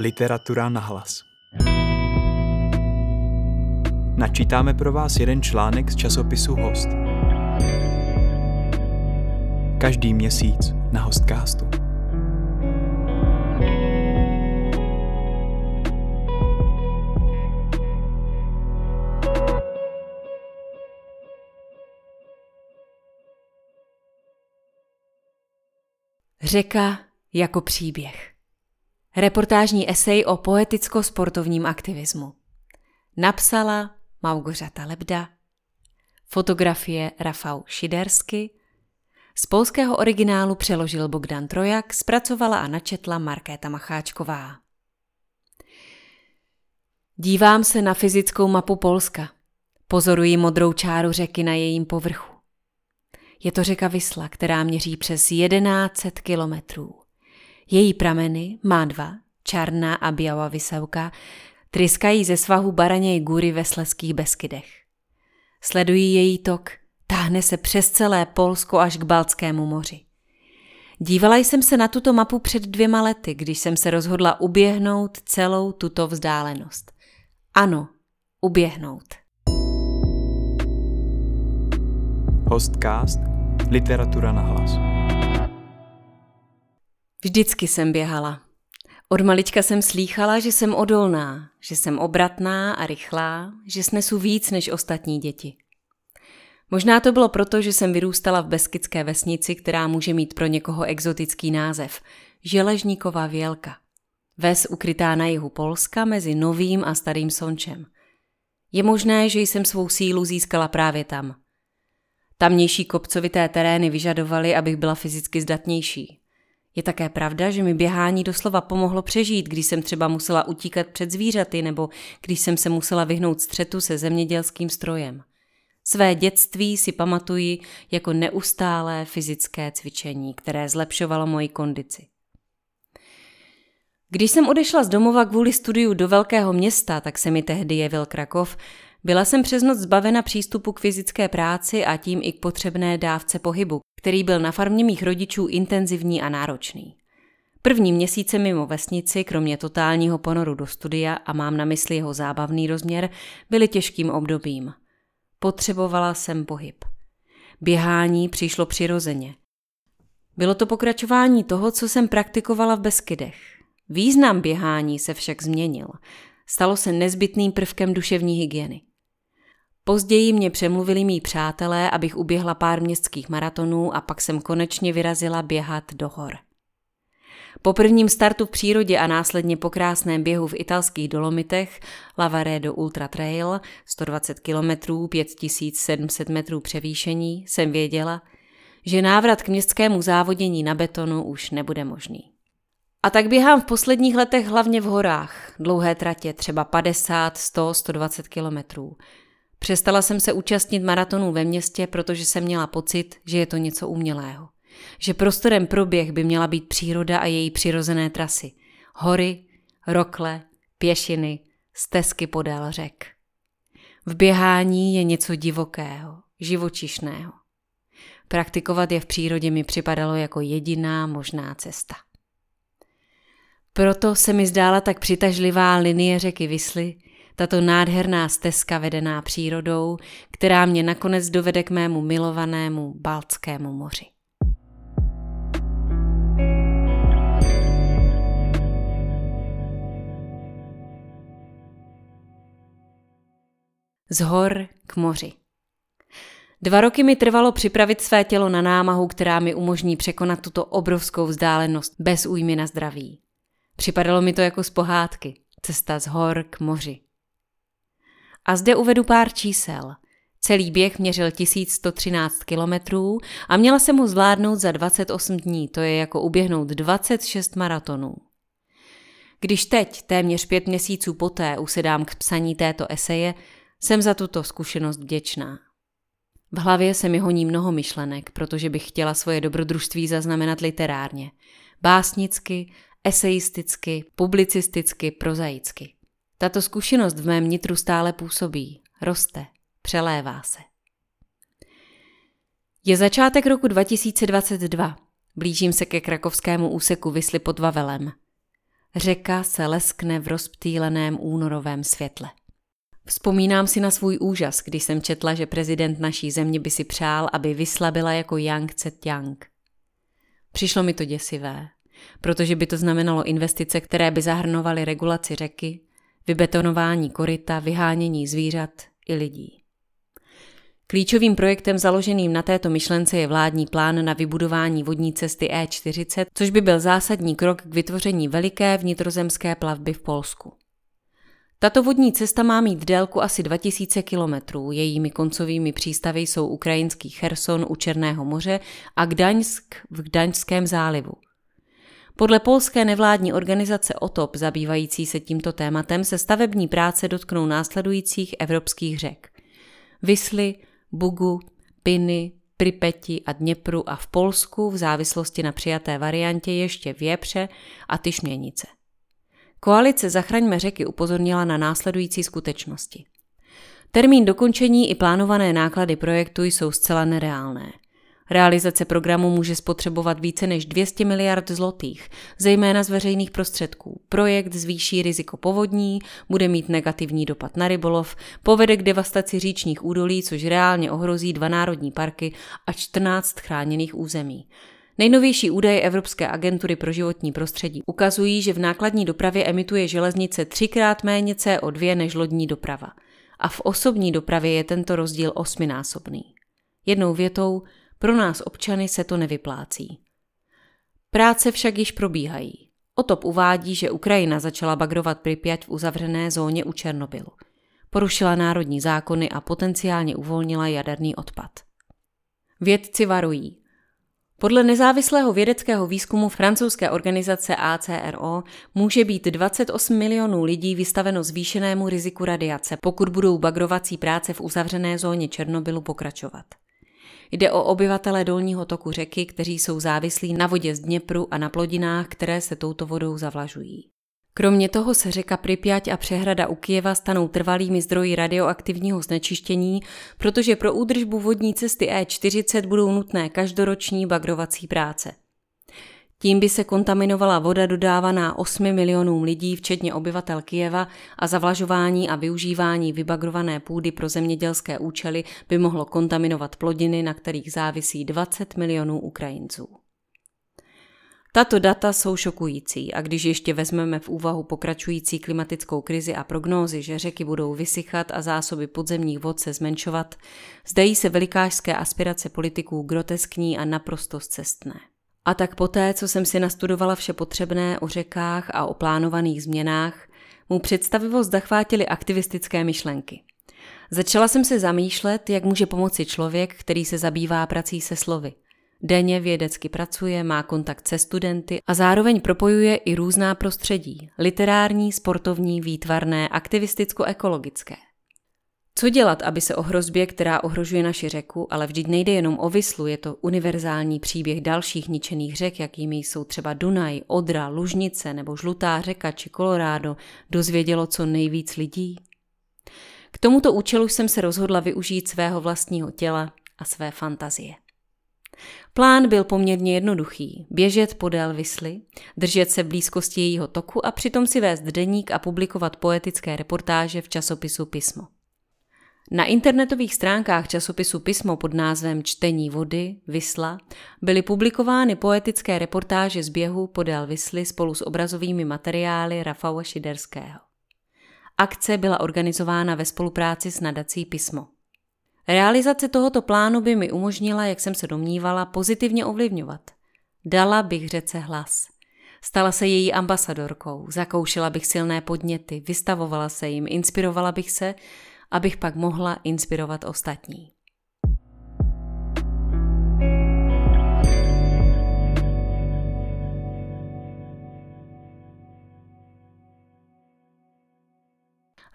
Literatura na hlas. Načítáme pro vás jeden článek z časopisu Host. Každý měsíc na Hostcastu. Řeka jako příběh. Reportážní esej o poeticko-sportovním aktivismu. Napsala Małgorzata Lebda, fotografie Rafał Šidersky, z polského originálu přeložil Bogdan Trojak, zpracovala a načetla Markéta Macháčková. Dívám se na fyzickou mapu Polska. Pozoruji modrou čáru řeky na jejím povrchu. Je to řeka Vysla, která měří přes 1100 kilometrů. Její prameny má dva, Čarná a Biała Vysavka, tryskají ze svahu Baraněj Gury ve Sleských Beskydech. Sledují její tok, táhne se přes celé Polsko až k Baltskému moři. Dívala jsem se na tuto mapu před dvěma lety, když jsem se rozhodla uběhnout celou tuto vzdálenost. Ano, uběhnout. Hostcast Literatura na hlas. Vždycky jsem běhala. Od malička jsem slýchala, že jsem odolná, že jsem obratná a rychlá, že snesu víc než ostatní děti. Možná to bylo proto, že jsem vyrůstala v Beskidské vesnici, která může mít pro někoho exotický název – Želežníková vělka. Ves ukrytá na jihu Polska mezi Novým a Starým Sončem. Je možné, že jsem svou sílu získala právě tam. Tamnější kopcovité terény vyžadovaly, abych byla fyzicky zdatnější. Je také pravda, že mi běhání doslova pomohlo přežít, když jsem třeba musela utíkat před zvířaty nebo když jsem se musela vyhnout střetu se zemědělským strojem. Své dětství si pamatuji jako neustálé fyzické cvičení, které zlepšovalo moji kondici. Když jsem odešla z domova kvůli studiu do velkého města, tak se mi tehdy jevil Krakov, byla jsem přes noc zbavena přístupu k fyzické práci a tím i k potřebné dávce pohybu, který byl na farmě mých rodičů intenzivní a náročný. První měsíce mimo vesnici, kromě totálního ponoru do studia a mám na mysli jeho zábavný rozměr, byly těžkým obdobím. Potřebovala jsem pohyb. Běhání přišlo přirozeně. Bylo to pokračování toho, co jsem praktikovala v Beskydech. Význam běhání se však změnil. Stalo se nezbytným prvkem duševní hygieny. Později mě přemluvili mý přátelé, abych uběhla pár městských maratonů a pak jsem konečně vyrazila běhat do hor. Po prvním startu v přírodě a následně po krásném běhu v italských Dolomitech Lavaredo Ultra Trail 120 km 5700 metrů převýšení jsem věděla, že návrat k městskému závodění na betonu už nebude možný. A tak běhám v posledních letech hlavně v horách, dlouhé tratě, třeba 50, 100, 120 kilometrů. Přestala jsem se účastnit maratonů ve městě, protože jsem měla pocit, že je to něco umělého. Že prostorem pro běh by měla být příroda a její přirozené trasy. Hory, rokle, pěšiny, stezky podél řek. V běhání je něco divokého, živočišného. Praktikovat je v přírodě mi připadalo jako jediná možná cesta. Proto se mi zdála tak přitažlivá linie řeky Vysly, tato nádherná stezka vedená přírodou, která mě nakonec dovede k mému milovanému Baltskému moři. Z hor k moři. Dva roky mi trvalo připravit své tělo na námahu, která mi umožní překonat tuto obrovskou vzdálenost bez újmy na zdraví. Připadalo mi to jako z pohádky, cesta z hor k moři. A zde uvedu pár čísel. Celý běh měřil 1113 kilometrů a měla jsem mu zvládnout za 28 dní, to je jako uběhnout 26 maratonů. Když teď, téměř pět měsíců poté, usedám k psaní této eseje, jsem za tuto zkušenost vděčná. V hlavě se mi honí mnoho myšlenek, protože bych chtěla svoje dobrodružství zaznamenat literárně. Básnicky, eseisticky, publicisticky, prozaicky. Tato zkušenost v mém nitru stále působí, roste, přelévá se. Je začátek roku 2022. Blížím se ke krakovskému úseku Vysly pod Vavelem. Řeka se leskne v rozptýleném únorovém světle. Vzpomínám si na svůj úžas, když jsem četla, že prezident naší země by si přál, aby vyslabila jako Yang Tse-Yang. Přišlo mi to děsivé, protože by to znamenalo investice, které by zahrnovaly regulaci řeky, vybetonování koryta, vyhánění zvířat i lidí. Klíčovým projektem založeným na této myšlence je vládní plán na vybudování vodní cesty E40, což by byl zásadní krok k vytvoření veliké vnitrozemské plavby v Polsku. Tato vodní cesta má mít délku asi 2000 kilometrů. Jejími koncovými přístavy jsou ukrajinský Cherson u Černého moře a Gdaňsk v Gdaňském zálivu. Podle polské nevládní organizace OTOP zabývající se tímto tématem se stavební práce dotknou následujících evropských řek. Vysly, Bugu, Piny, Pripeti a Dněpru a v Polsku v závislosti na přijaté variantě ještě Věpře a Tyšměnice. Koalice Zachraňme řeky upozornila na následující skutečnosti. Termín dokončení i plánované náklady projektu jsou zcela nereálné. Realizace programu může spotřebovat více než 200 miliard zlotých, zejména z veřejných prostředků. Projekt zvýší riziko povodní, bude mít negativní dopad na rybolov, povede k devastaci říčních údolí, což reálně ohrozí dva národní parky a 14 chráněných území. Nejnovější údaje Evropské agentury pro životní prostředí ukazují, že v nákladní dopravě emituje železnice třikrát méně CO2 než lodní doprava. A v osobní dopravě je tento rozdíl osminásobný. Jednou větou, pro nás občany se to nevyplácí. Práce však již probíhají. Otop uvádí, že Ukrajina začala bagrovat Pripyat v uzavřené zóně u Černobylu. Porušila národní zákony a potenciálně uvolnila jaderný odpad. Vědci varují. Podle nezávislého vědeckého výzkumu francouzské organizace ACRO může být 28 milionů lidí vystaveno zvýšenému riziku radiace, pokud budou bagrovací práce v uzavřené zóně Černobylu pokračovat. Jde o obyvatele dolního toku řeky, kteří jsou závislí na vodě z Dněpru a na plodinách, které se touto vodou zavlažují. Kromě toho se řeka Pripyat a přehrada u Kijeva stanou trvalými zdroji radioaktivního znečištění, protože pro údržbu vodní cesty E40 budou nutné každoroční bagrovací práce. Tím by se kontaminovala voda dodávaná 8 milionům lidí, včetně obyvatel Kijeva, a zavlažování a využívání vybagrované půdy pro zemědělské účely by mohlo kontaminovat plodiny, na kterých závisí 20 milionů Ukrajinců. Tato data jsou šokující a když ještě vezmeme v úvahu pokračující klimatickou krizi a prognózy, že řeky budou vysychat a zásoby podzemních vod se zmenšovat, zdají se velikářské aspirace politiků groteskní a naprosto zcestné. A tak poté, co jsem si nastudovala vše potřebné o řekách a o plánovaných změnách, mu představivost zachvátily aktivistické myšlenky. Začala jsem se zamýšlet, jak může pomoci člověk, který se zabývá prací se slovy. Denně vědecky pracuje, má kontakt se studenty a zároveň propojuje i různá prostředí, literární, sportovní, výtvarné, aktivisticko-ekologické. Co dělat, aby se o hrozbě, která ohrožuje naši řeku, ale vždyť nejde jenom o Vyslu, je to univerzální příběh dalších ničených řek, jakými jsou třeba Dunaj, Odra, Lužnice nebo Žlutá řeka či Colorado, dozvědělo co nejvíc lidí? K tomuto účelu jsem se rozhodla využít svého vlastního těla a své fantazie. Plán byl poměrně jednoduchý. Běžet podél Vysly, držet se v blízkosti jejího toku a přitom si vést deník a publikovat poetické reportáže v časopisu Pismo. Na internetových stránkách časopisu Pismo pod názvem Čtení vody, Vysla, byly publikovány poetické reportáže z běhu podél Vysly spolu s obrazovými materiály Rafała Šiderského. Akce byla organizována ve spolupráci s nadací Pismo. Realizace tohoto plánu by mi umožnila, jak jsem se domnívala, pozitivně ovlivňovat. Dala bych řece hlas. Stala se její ambasadorkou, zakoušela bych silné podněty, vystavovala se jim, inspirovala bych se abych pak mohla inspirovat ostatní.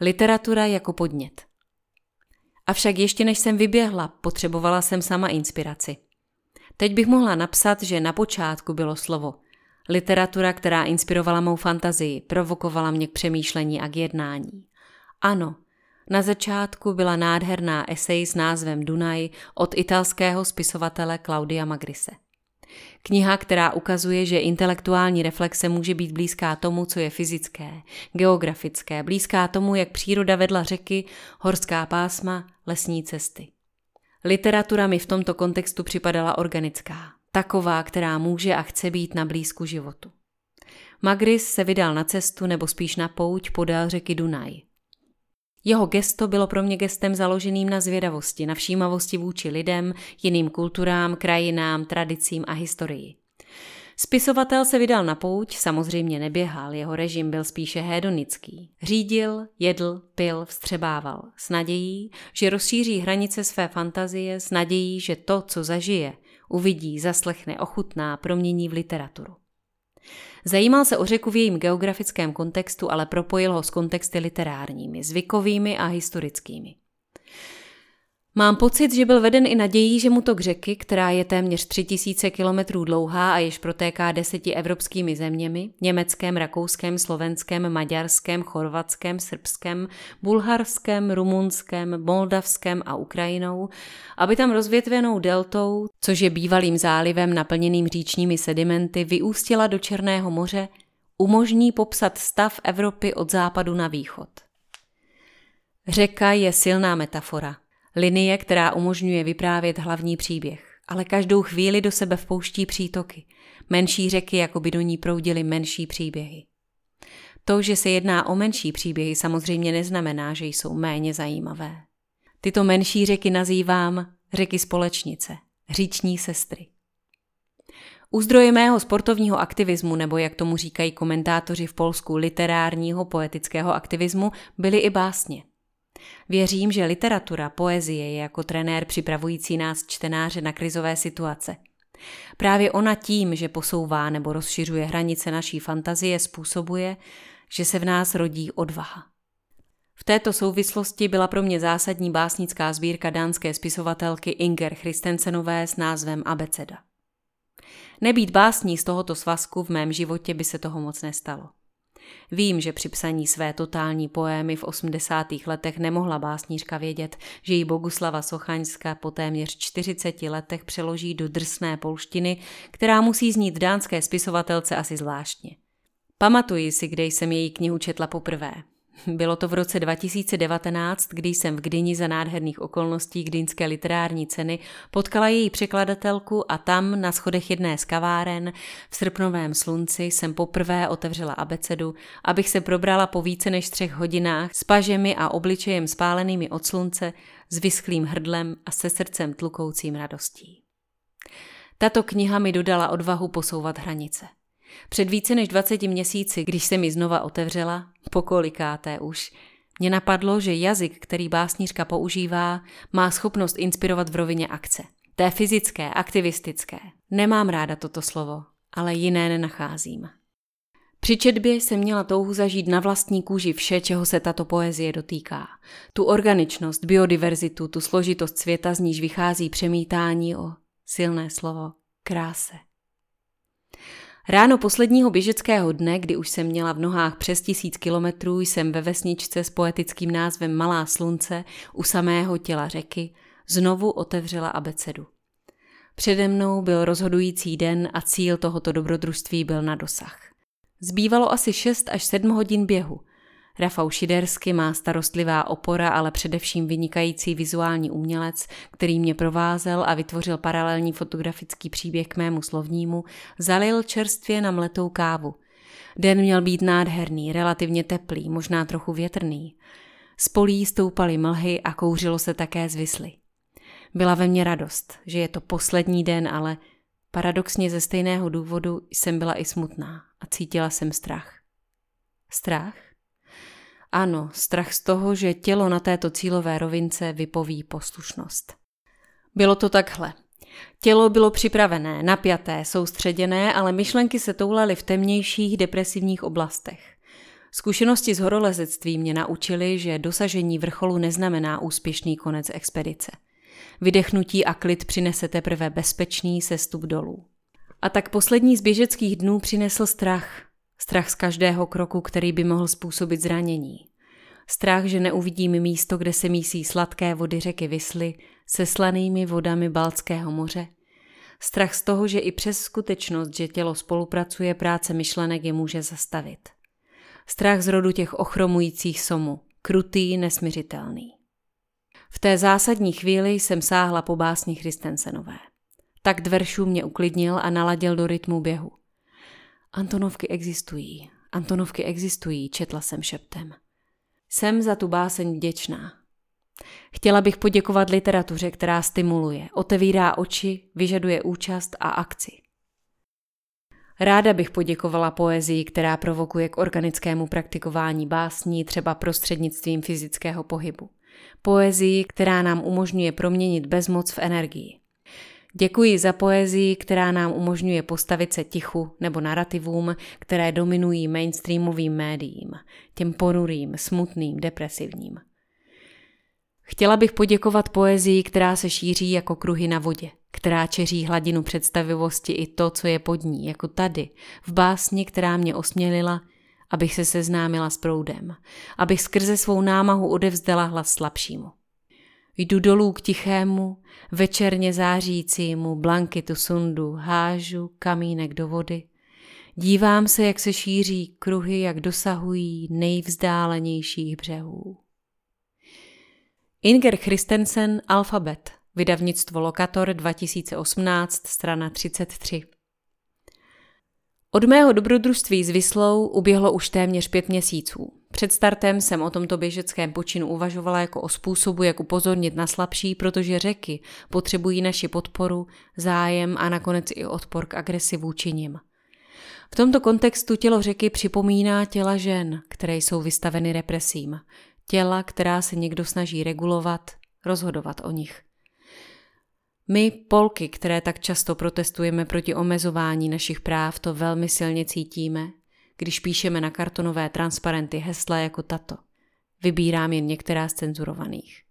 Literatura jako podnět. Avšak ještě než jsem vyběhla, potřebovala jsem sama inspiraci. Teď bych mohla napsat, že na počátku bylo slovo. Literatura, která inspirovala mou fantazii, provokovala mě k přemýšlení a k jednání. Ano, na začátku byla nádherná esej s názvem Dunaj od italského spisovatele Claudia Magrise. Kniha, která ukazuje, že intelektuální reflexe může být blízká tomu, co je fyzické, geografické, blízká tomu, jak příroda vedla řeky, horská pásma, lesní cesty. Literatura mi v tomto kontextu připadala organická, taková, která může a chce být na blízku životu. Magris se vydal na cestu nebo spíš na pouť podél řeky Dunaj. Jeho gesto bylo pro mě gestem založeným na zvědavosti, na všímavosti vůči lidem, jiným kulturám, krajinám, tradicím a historii. Spisovatel se vydal na pouť, samozřejmě neběhal, jeho režim byl spíše hedonický. Řídil, jedl, pil, vstřebával, s nadějí, že rozšíří hranice své fantazie, s nadějí, že to, co zažije, uvidí, zaslechne, ochutná, promění v literaturu. Zajímal se o řeku v jejím geografickém kontextu, ale propojil ho s kontexty literárními, zvykovými a historickými. Mám pocit, že byl veden i nadějí, že mu to k řeky, která je téměř 3000 kilometrů dlouhá a již protéká deseti evropskými zeměmi, německém, rakouském, slovenském, maďarském, chorvatském, srbském, bulharském, rumunském, moldavském a Ukrajinou, aby tam rozvětvenou deltou, což je bývalým zálivem naplněným říčními sedimenty, vyústila do Černého moře, umožní popsat stav Evropy od západu na východ. Řeka je silná metafora – Linie, která umožňuje vyprávět hlavní příběh, ale každou chvíli do sebe vpouští přítoky. Menší řeky jako by do ní proudily menší příběhy. To, že se jedná o menší příběhy, samozřejmě neznamená, že jsou méně zajímavé. Tyto menší řeky nazývám řeky společnice, říční sestry. U zdroje mého sportovního aktivismu, nebo jak tomu říkají komentátoři v Polsku, literárního poetického aktivismu, byly i básně – Věřím, že literatura, poezie je jako trenér připravující nás čtenáře na krizové situace. Právě ona tím, že posouvá nebo rozšiřuje hranice naší fantazie, způsobuje, že se v nás rodí odvaha. V této souvislosti byla pro mě zásadní básnická sbírka dánské spisovatelky Inger Christensenové s názvem Abeceda. Nebýt básní z tohoto svazku v mém životě by se toho moc nestalo. Vím, že při psaní své totální poémy v 80. letech nemohla básnířka vědět, že ji Boguslava Sochaňská po téměř 40 letech přeloží do drsné polštiny, která musí znít dánské spisovatelce asi zvláštně. Pamatuji si, kde jsem její knihu četla poprvé. Bylo to v roce 2019, kdy jsem v Gdyni za nádherných okolností Gdynské literární ceny potkala její překladatelku a tam na schodech jedné z kaváren v srpnovém slunci jsem poprvé otevřela abecedu, abych se probrala po více než třech hodinách s pažemi a obličejem spálenými od slunce, s vysklým hrdlem a se srdcem tlukoucím radostí. Tato kniha mi dodala odvahu posouvat hranice. Před více než 20 měsíci, když se mi znova otevřela, pokolikáté už, mě napadlo, že jazyk, který básnířka používá, má schopnost inspirovat v rovině akce. Té fyzické, aktivistické. Nemám ráda toto slovo, ale jiné nenacházím. Při četbě jsem měla touhu zažít na vlastní kůži vše, čeho se tato poezie dotýká. Tu organičnost, biodiverzitu, tu složitost světa, z níž vychází přemítání o silné slovo kráse. Ráno posledního běžeckého dne, kdy už jsem měla v nohách přes tisíc kilometrů, jsem ve vesničce s poetickým názvem Malá slunce u samého těla řeky znovu otevřela abecedu. Přede mnou byl rozhodující den a cíl tohoto dobrodružství byl na dosah. Zbývalo asi 6 až 7 hodin běhu – Rafał Šidersky má starostlivá opora, ale především vynikající vizuální umělec, který mě provázel a vytvořil paralelní fotografický příběh k mému slovnímu, zalil čerstvě na mletou kávu. Den měl být nádherný, relativně teplý, možná trochu větrný. Z polí stoupaly mlhy a kouřilo se také z vysly. Byla ve mně radost, že je to poslední den, ale paradoxně ze stejného důvodu jsem byla i smutná a cítila jsem strach. Strach? Ano, strach z toho, že tělo na této cílové rovince vypoví poslušnost. Bylo to takhle. Tělo bylo připravené, napjaté, soustředěné, ale myšlenky se toulaly v temnějších depresivních oblastech. Zkušenosti z horolezectví mě naučily, že dosažení vrcholu neznamená úspěšný konec expedice. Vydechnutí a klid přinese teprve bezpečný sestup dolů. A tak poslední z běžeckých dnů přinesl strach, Strach z každého kroku, který by mohl způsobit zranění. Strach, že neuvidím místo, kde se mísí sladké vody řeky Vysly se slanými vodami Balckého moře. Strach z toho, že i přes skutečnost, že tělo spolupracuje, práce myšlenek je může zastavit. Strach z rodu těch ochromujících somů, krutý, nesmiřitelný. V té zásadní chvíli jsem sáhla po básni Christensenové. Tak dveršů mě uklidnil a naladil do rytmu běhu. Antonovky existují, Antonovky existují, četla jsem šeptem. Jsem za tu báseň vděčná. Chtěla bych poděkovat literatuře, která stimuluje, otevírá oči, vyžaduje účast a akci. Ráda bych poděkovala poezii, která provokuje k organickému praktikování básní třeba prostřednictvím fyzického pohybu. Poezii, která nám umožňuje proměnit bezmoc v energii. Děkuji za poezii, která nám umožňuje postavit se tichu nebo narrativům, které dominují mainstreamovým médiím, těm ponurým, smutným, depresivním. Chtěla bych poděkovat poezii, která se šíří jako kruhy na vodě, která čeří hladinu představivosti i to, co je pod ní, jako tady, v básni, která mě osmělila, abych se seznámila s proudem, abych skrze svou námahu odevzdala hlas slabšímu. Jdu dolů k tichému, večerně zářícímu blankitu sundu, hážu kamínek do vody. Dívám se, jak se šíří kruhy, jak dosahují nejvzdálenějších břehů. Inger Christensen Alfabet, vydavnictvo Lokator 2018, strana 33. Od mého dobrodružství s Vyslou uběhlo už téměř pět měsíců. Před startem jsem o tomto běžeckém počinu uvažovala jako o způsobu, jak upozornit na slabší, protože řeky potřebují naši podporu, zájem a nakonec i odpor k agresi vůči nim. V tomto kontextu tělo řeky připomíná těla žen, které jsou vystaveny represím. Těla, která se někdo snaží regulovat, rozhodovat o nich. My, Polky, které tak často protestujeme proti omezování našich práv, to velmi silně cítíme, když píšeme na kartonové transparenty hesla jako tato. Vybírám jen některá z cenzurovaných.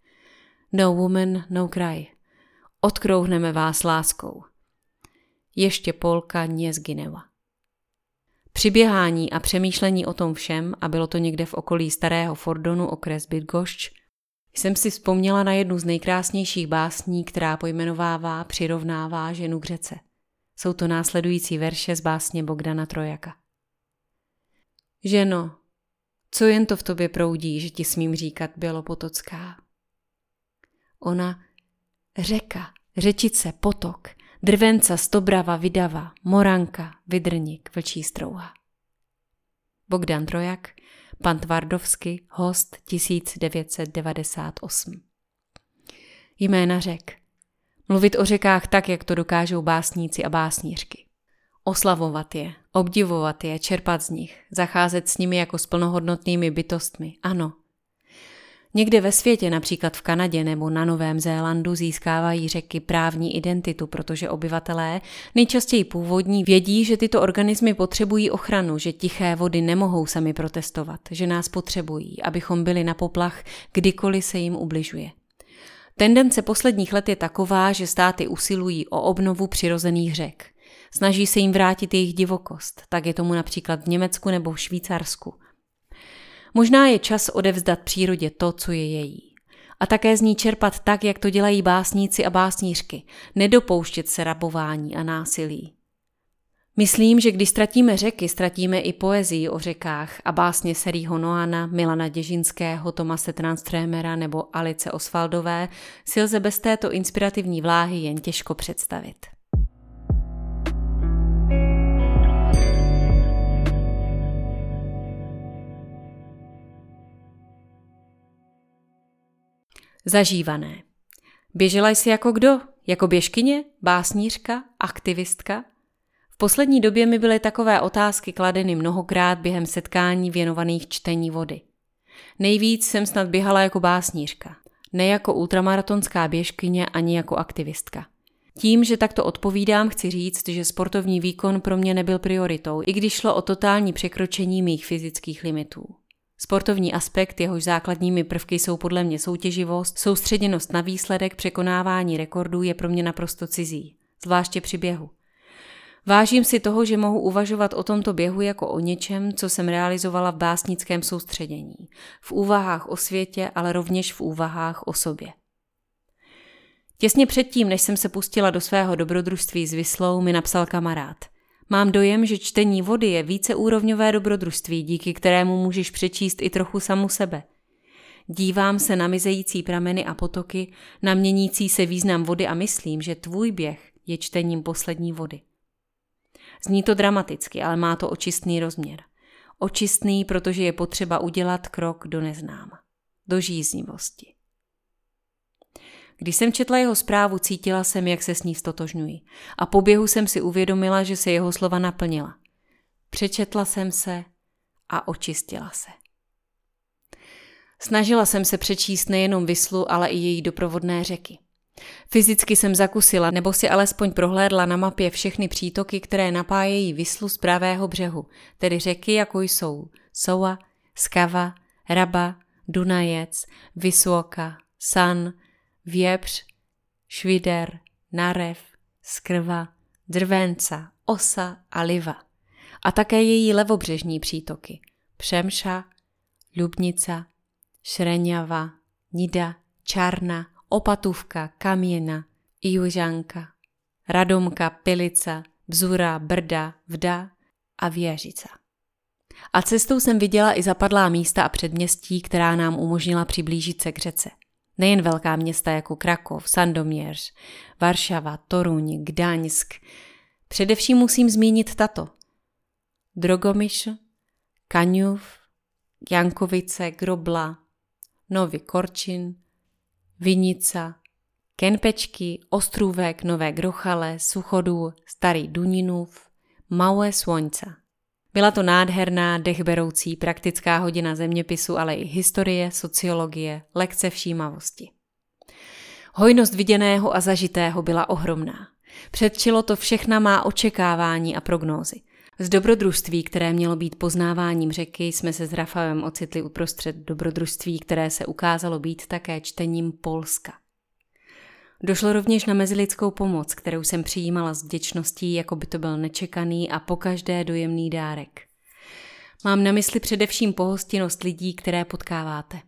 No woman, no cry. Odkrouhneme vás láskou. Ještě Polka nie zginęła. Při běhání a přemýšlení o tom všem, a bylo to někde v okolí starého Fordonu okres Bydgošť, jsem si vzpomněla na jednu z nejkrásnějších básní, která pojmenovává, přirovnává ženu k řece. Jsou to následující verše z básně Bogdana Trojaka. Ženo, co jen to v tobě proudí, že ti smím říkat Bělopotocká? Ona, řeka, řečice, potok, drvenca, stobrava, vydava, moranka, vydrník, vlčí strouha. Bogdan Trojak, pan Tvardovsky, host 1998. Jména řek. Mluvit o řekách tak, jak to dokážou básníci a básnířky. Oslavovat je, obdivovat je, čerpat z nich, zacházet s nimi jako s plnohodnotnými bytostmi, ano. Někde ve světě, například v Kanadě nebo na Novém Zélandu, získávají řeky právní identitu, protože obyvatelé, nejčastěji původní, vědí, že tyto organismy potřebují ochranu, že tiché vody nemohou sami protestovat, že nás potřebují, abychom byli na poplach, kdykoliv se jim ubližuje. Tendence posledních let je taková, že státy usilují o obnovu přirozených řek. Snaží se jim vrátit jejich divokost, tak je tomu například v Německu nebo v Švýcarsku. Možná je čas odevzdat přírodě to, co je její. A také z ní čerpat tak, jak to dělají básníci a básnířky, nedopouštět se rabování a násilí. Myslím, že když ztratíme řeky, ztratíme i poezii o řekách a básně Serího Noana, Milana Děžinského, Tomase Transtrémera nebo Alice Osvaldové si lze bez této inspirativní vláhy jen těžko představit. Zažívané. Běžela jsi jako kdo? Jako běžkyně? Básnířka? Aktivistka? V poslední době mi byly takové otázky kladeny mnohokrát během setkání věnovaných čtení vody. Nejvíc jsem snad běhala jako básnířka, ne jako ultramaratonská běžkyně ani jako aktivistka. Tím, že takto odpovídám, chci říct, že sportovní výkon pro mě nebyl prioritou, i když šlo o totální překročení mých fyzických limitů. Sportovní aspekt, jehož základními prvky jsou podle mě soutěživost, soustředěnost na výsledek, překonávání rekordů je pro mě naprosto cizí, zvláště při běhu. Vážím si toho, že mohu uvažovat o tomto běhu jako o něčem, co jsem realizovala v básnickém soustředění, v úvahách o světě, ale rovněž v úvahách o sobě. Těsně předtím, než jsem se pustila do svého dobrodružství s Vyslou, mi napsal kamarád. Mám dojem, že čtení vody je víceúrovňové dobrodružství, díky kterému můžeš přečíst i trochu samu sebe. Dívám se na mizející prameny a potoky, na měnící se význam vody a myslím, že tvůj běh je čtením poslední vody. Zní to dramaticky, ale má to očistný rozměr. Očistný, protože je potřeba udělat krok do neznáma, do žíznivosti. Když jsem četla jeho zprávu, cítila jsem, jak se s ní stotožňuji. A po běhu jsem si uvědomila, že se jeho slova naplnila. Přečetla jsem se a očistila se. Snažila jsem se přečíst nejenom Vyslu, ale i její doprovodné řeky. Fyzicky jsem zakusila nebo si alespoň prohlédla na mapě všechny přítoky, které napájejí Vyslu z pravého břehu, tedy řeky jako jsou Soa, Skava, Raba, Dunajec, Vysvoka, San, Věpř, Švider, Narev, Skrva, Drvenca, Osa a Liva. A také její levobřežní přítoky Přemša, Lubnica, Šreňava, Nida, Čarna, Opatůvka, Kaměna, Ijužanka, Radomka, Pilica, Bzura, Brda, Vda a Věžica. A cestou jsem viděla i zapadlá místa a předměstí, která nám umožnila přiblížit se k řece. Nejen velká města jako Krakov, Sandoměř, Varšava, Toruň, Gdaňsk. Především musím zmínit tato. Drogomyš, Kaňův, Jankovice, Grobla, Nový Korčin, Vinica, Kenpečky, Ostrůvek, Nové Grochale, Suchodů, Starý Duninův, Malé Slunce. Byla to nádherná, dechberoucí praktická hodina zeměpisu, ale i historie, sociologie, lekce všímavosti. Hojnost viděného a zažitého byla ohromná. Předčilo to všechna má očekávání a prognózy. Z dobrodružství, které mělo být poznáváním řeky, jsme se s Rafałem ocitli uprostřed dobrodružství, které se ukázalo být také čtením Polska. Došlo rovněž na mezilidskou pomoc, kterou jsem přijímala s vděčností, jako by to byl nečekaný a pokaždé dojemný dárek. Mám na mysli především pohostinnost lidí, které potkáváte.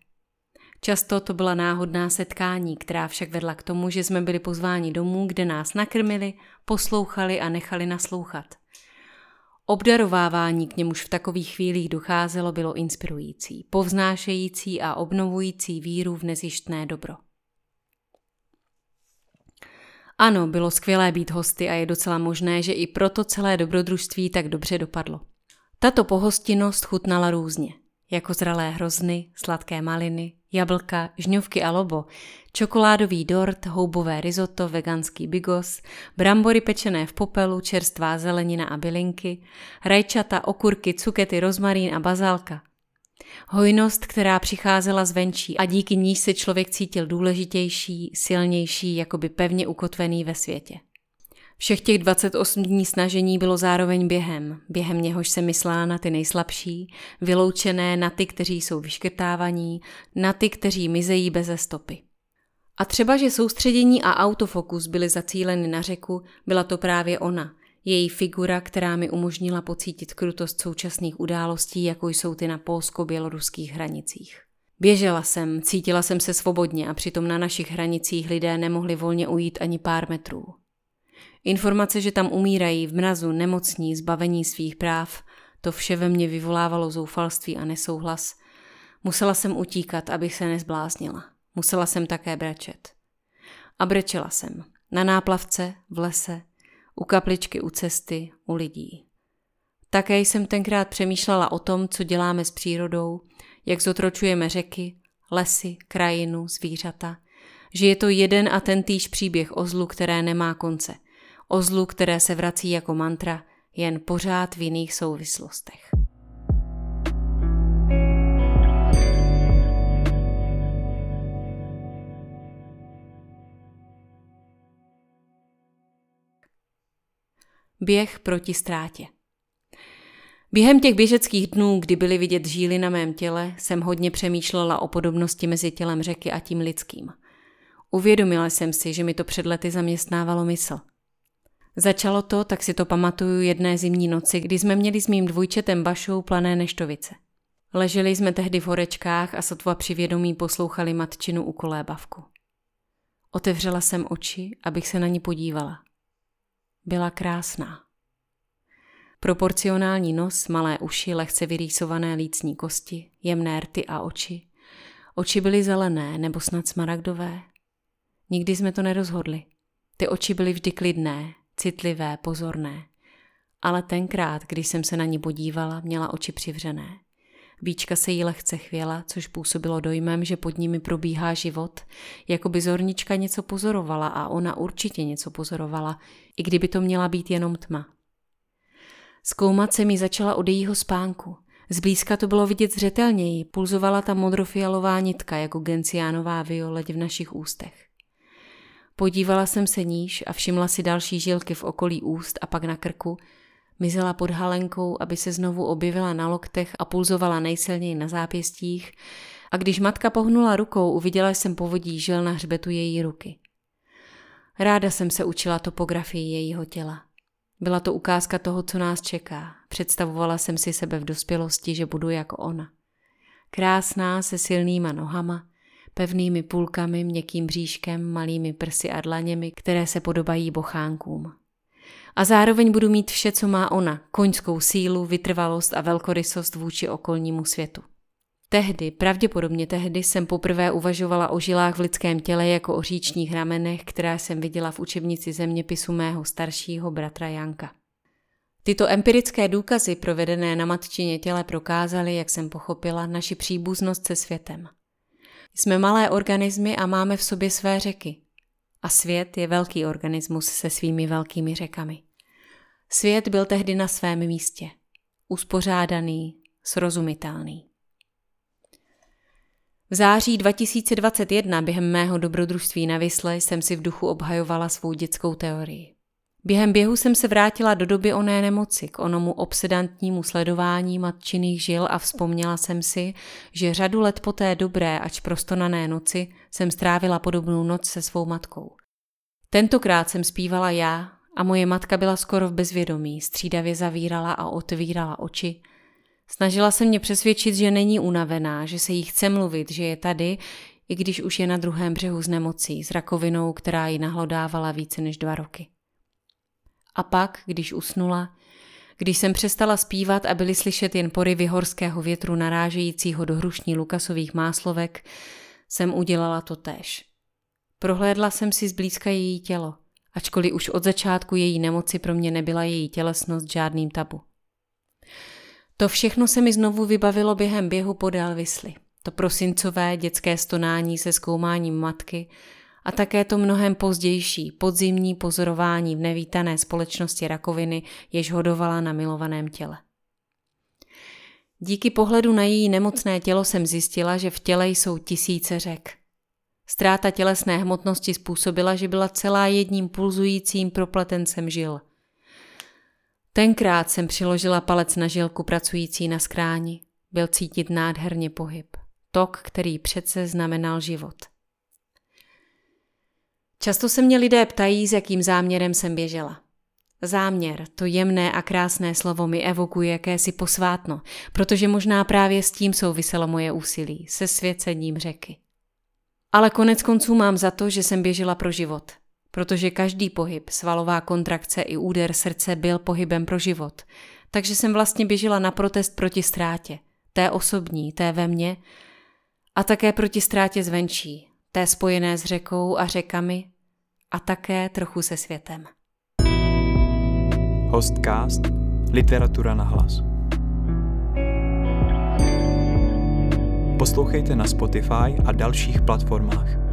Často to byla náhodná setkání, která však vedla k tomu, že jsme byli pozváni domů, kde nás nakrmili, poslouchali a nechali naslouchat. Obdarovávání, k němuž v takových chvílích docházelo, bylo inspirující, povznášející a obnovující víru v nezištné dobro. Ano, bylo skvělé být hosty a je docela možné, že i proto celé dobrodružství tak dobře dopadlo. Tato pohostinnost chutnala různě, jako zralé hrozny, sladké maliny, jablka, žňovky a lobo, čokoládový dort, houbové risotto, veganský bigos, brambory pečené v popelu, čerstvá zelenina a bylinky, rajčata, okurky, cukety, rozmarín a bazálka – Hojnost, která přicházela zvenčí a díky níž se člověk cítil důležitější, silnější, jakoby pevně ukotvený ve světě. Všech těch 28 dní snažení bylo zároveň během, během něhož se myslela na ty nejslabší, vyloučené na ty, kteří jsou vyškrtávaní, na ty, kteří mizejí beze stopy. A třeba, že soustředění a autofokus byly zacíleny na řeku, byla to právě ona – její figura, která mi umožnila pocítit krutost současných událostí, jako jsou ty na polsko-běloruských hranicích. Běžela jsem, cítila jsem se svobodně a přitom na našich hranicích lidé nemohli volně ujít ani pár metrů. Informace, že tam umírají v mrazu, nemocní, zbavení svých práv, to vše ve mně vyvolávalo zoufalství a nesouhlas. Musela jsem utíkat, abych se nezbláznila. Musela jsem také brečet. A brečela jsem. Na náplavce, v lese, u kapličky u cesty, u lidí. Také jsem tenkrát přemýšlela o tom, co děláme s přírodou, jak zotročujeme řeky, lesy, krajinu, zvířata, že je to jeden a ten týž příběh o zlu, které nemá konce, o zlu, které se vrací jako mantra, jen pořád v jiných souvislostech. Běh proti ztrátě. Během těch běžeckých dnů, kdy byly vidět žíly na mém těle, jsem hodně přemýšlela o podobnosti mezi tělem řeky a tím lidským. Uvědomila jsem si, že mi to před lety zaměstnávalo mysl. Začalo to, tak si to pamatuju jedné zimní noci, kdy jsme měli s mým dvojčetem Bašou plané neštovice. Leželi jsme tehdy v horečkách a sotva při vědomí poslouchali matčinu u kolébavku. Otevřela jsem oči, abych se na ní podívala. Byla krásná. Proporcionální nos, malé uši, lehce vyrýsované lícní kosti, jemné rty a oči. Oči byly zelené nebo snad smaragdové. Nikdy jsme to nerozhodli. Ty oči byly vždy klidné, citlivé, pozorné. Ale tenkrát, když jsem se na ní podívala, měla oči přivřené. Víčka se jí lehce chvěla, což působilo dojmem, že pod nimi probíhá život, jako by zornička něco pozorovala a ona určitě něco pozorovala, i kdyby to měla být jenom tma. Zkoumat se mi začala od jejího spánku. Zblízka to bylo vidět zřetelněji, pulzovala ta modrofialová nitka jako genciánová violeť v našich ústech. Podívala jsem se níž a všimla si další žilky v okolí úst a pak na krku, Mizela pod halenkou, aby se znovu objevila na loktech a pulzovala nejsilněji na zápěstích a když matka pohnula rukou, uviděla jsem povodí žil na hřbetu její ruky. Ráda jsem se učila topografii jejího těla. Byla to ukázka toho, co nás čeká. Představovala jsem si sebe v dospělosti, že budu jako ona. Krásná se silnýma nohama, pevnými půlkami, měkkým bříškem, malými prsy a dlaněmi, které se podobají bochánkům. A zároveň budu mít vše, co má ona, koňskou sílu, vytrvalost a velkorysost vůči okolnímu světu. Tehdy, pravděpodobně tehdy, jsem poprvé uvažovala o žilách v lidském těle jako o říčních ramenech, která jsem viděla v učebnici zeměpisu mého staršího bratra Janka. Tyto empirické důkazy provedené na matčině těle prokázaly, jak jsem pochopila, naši příbuznost se světem. Jsme malé organismy a máme v sobě své řeky. A svět je velký organismus se svými velkými řekami. Svět byl tehdy na svém místě. Uspořádaný, srozumitelný. V září 2021 během mého dobrodružství na Vysle jsem si v duchu obhajovala svou dětskou teorii. Během běhu jsem se vrátila do doby oné nemoci, k onomu obsedantnímu sledování matčiných žil a vzpomněla jsem si, že řadu let po té dobré, ač prostonané noci, jsem strávila podobnou noc se svou matkou. Tentokrát jsem zpívala já a moje matka byla skoro v bezvědomí, střídavě zavírala a otvírala oči. Snažila se mě přesvědčit, že není unavená, že se jí chce mluvit, že je tady, i když už je na druhém břehu s nemocí, s rakovinou, která ji nahlodávala více než dva roky. A pak, když usnula, když jsem přestala zpívat a byly slyšet jen poryvy horského větru narážejícího do hrušní Lukasových máslovek, jsem udělala to též. Prohlédla jsem si zblízka její tělo, ačkoliv už od začátku její nemoci pro mě nebyla její tělesnost žádným tabu. To všechno se mi znovu vybavilo během běhu podél Vysly. To prosincové dětské stonání se zkoumáním matky a také to mnohem pozdější podzimní pozorování v nevítané společnosti rakoviny, jež hodovala na milovaném těle. Díky pohledu na její nemocné tělo jsem zjistila, že v těle jsou tisíce řek. Ztráta tělesné hmotnosti způsobila, že byla celá jedním pulzujícím propletencem žil. Tenkrát jsem přiložila palec na žilku pracující na skráni. Byl cítit nádherně pohyb. Tok, který přece znamenal život. Často se mě lidé ptají, s jakým záměrem jsem běžela. Záměr, to jemné a krásné slovo mi evokuje jakési posvátno, protože možná právě s tím souviselo moje úsilí, se svěcením řeky. Ale konec konců mám za to, že jsem běžela pro život, protože každý pohyb, svalová kontrakce i úder srdce byl pohybem pro život. Takže jsem vlastně běžela na protest proti ztrátě, té osobní, té ve mně, a také proti ztrátě zvenčí, té spojené s řekou a řekami a také trochu se světem. Hostcast Literatura na hlas. Poslouchejte na Spotify a dalších platformách.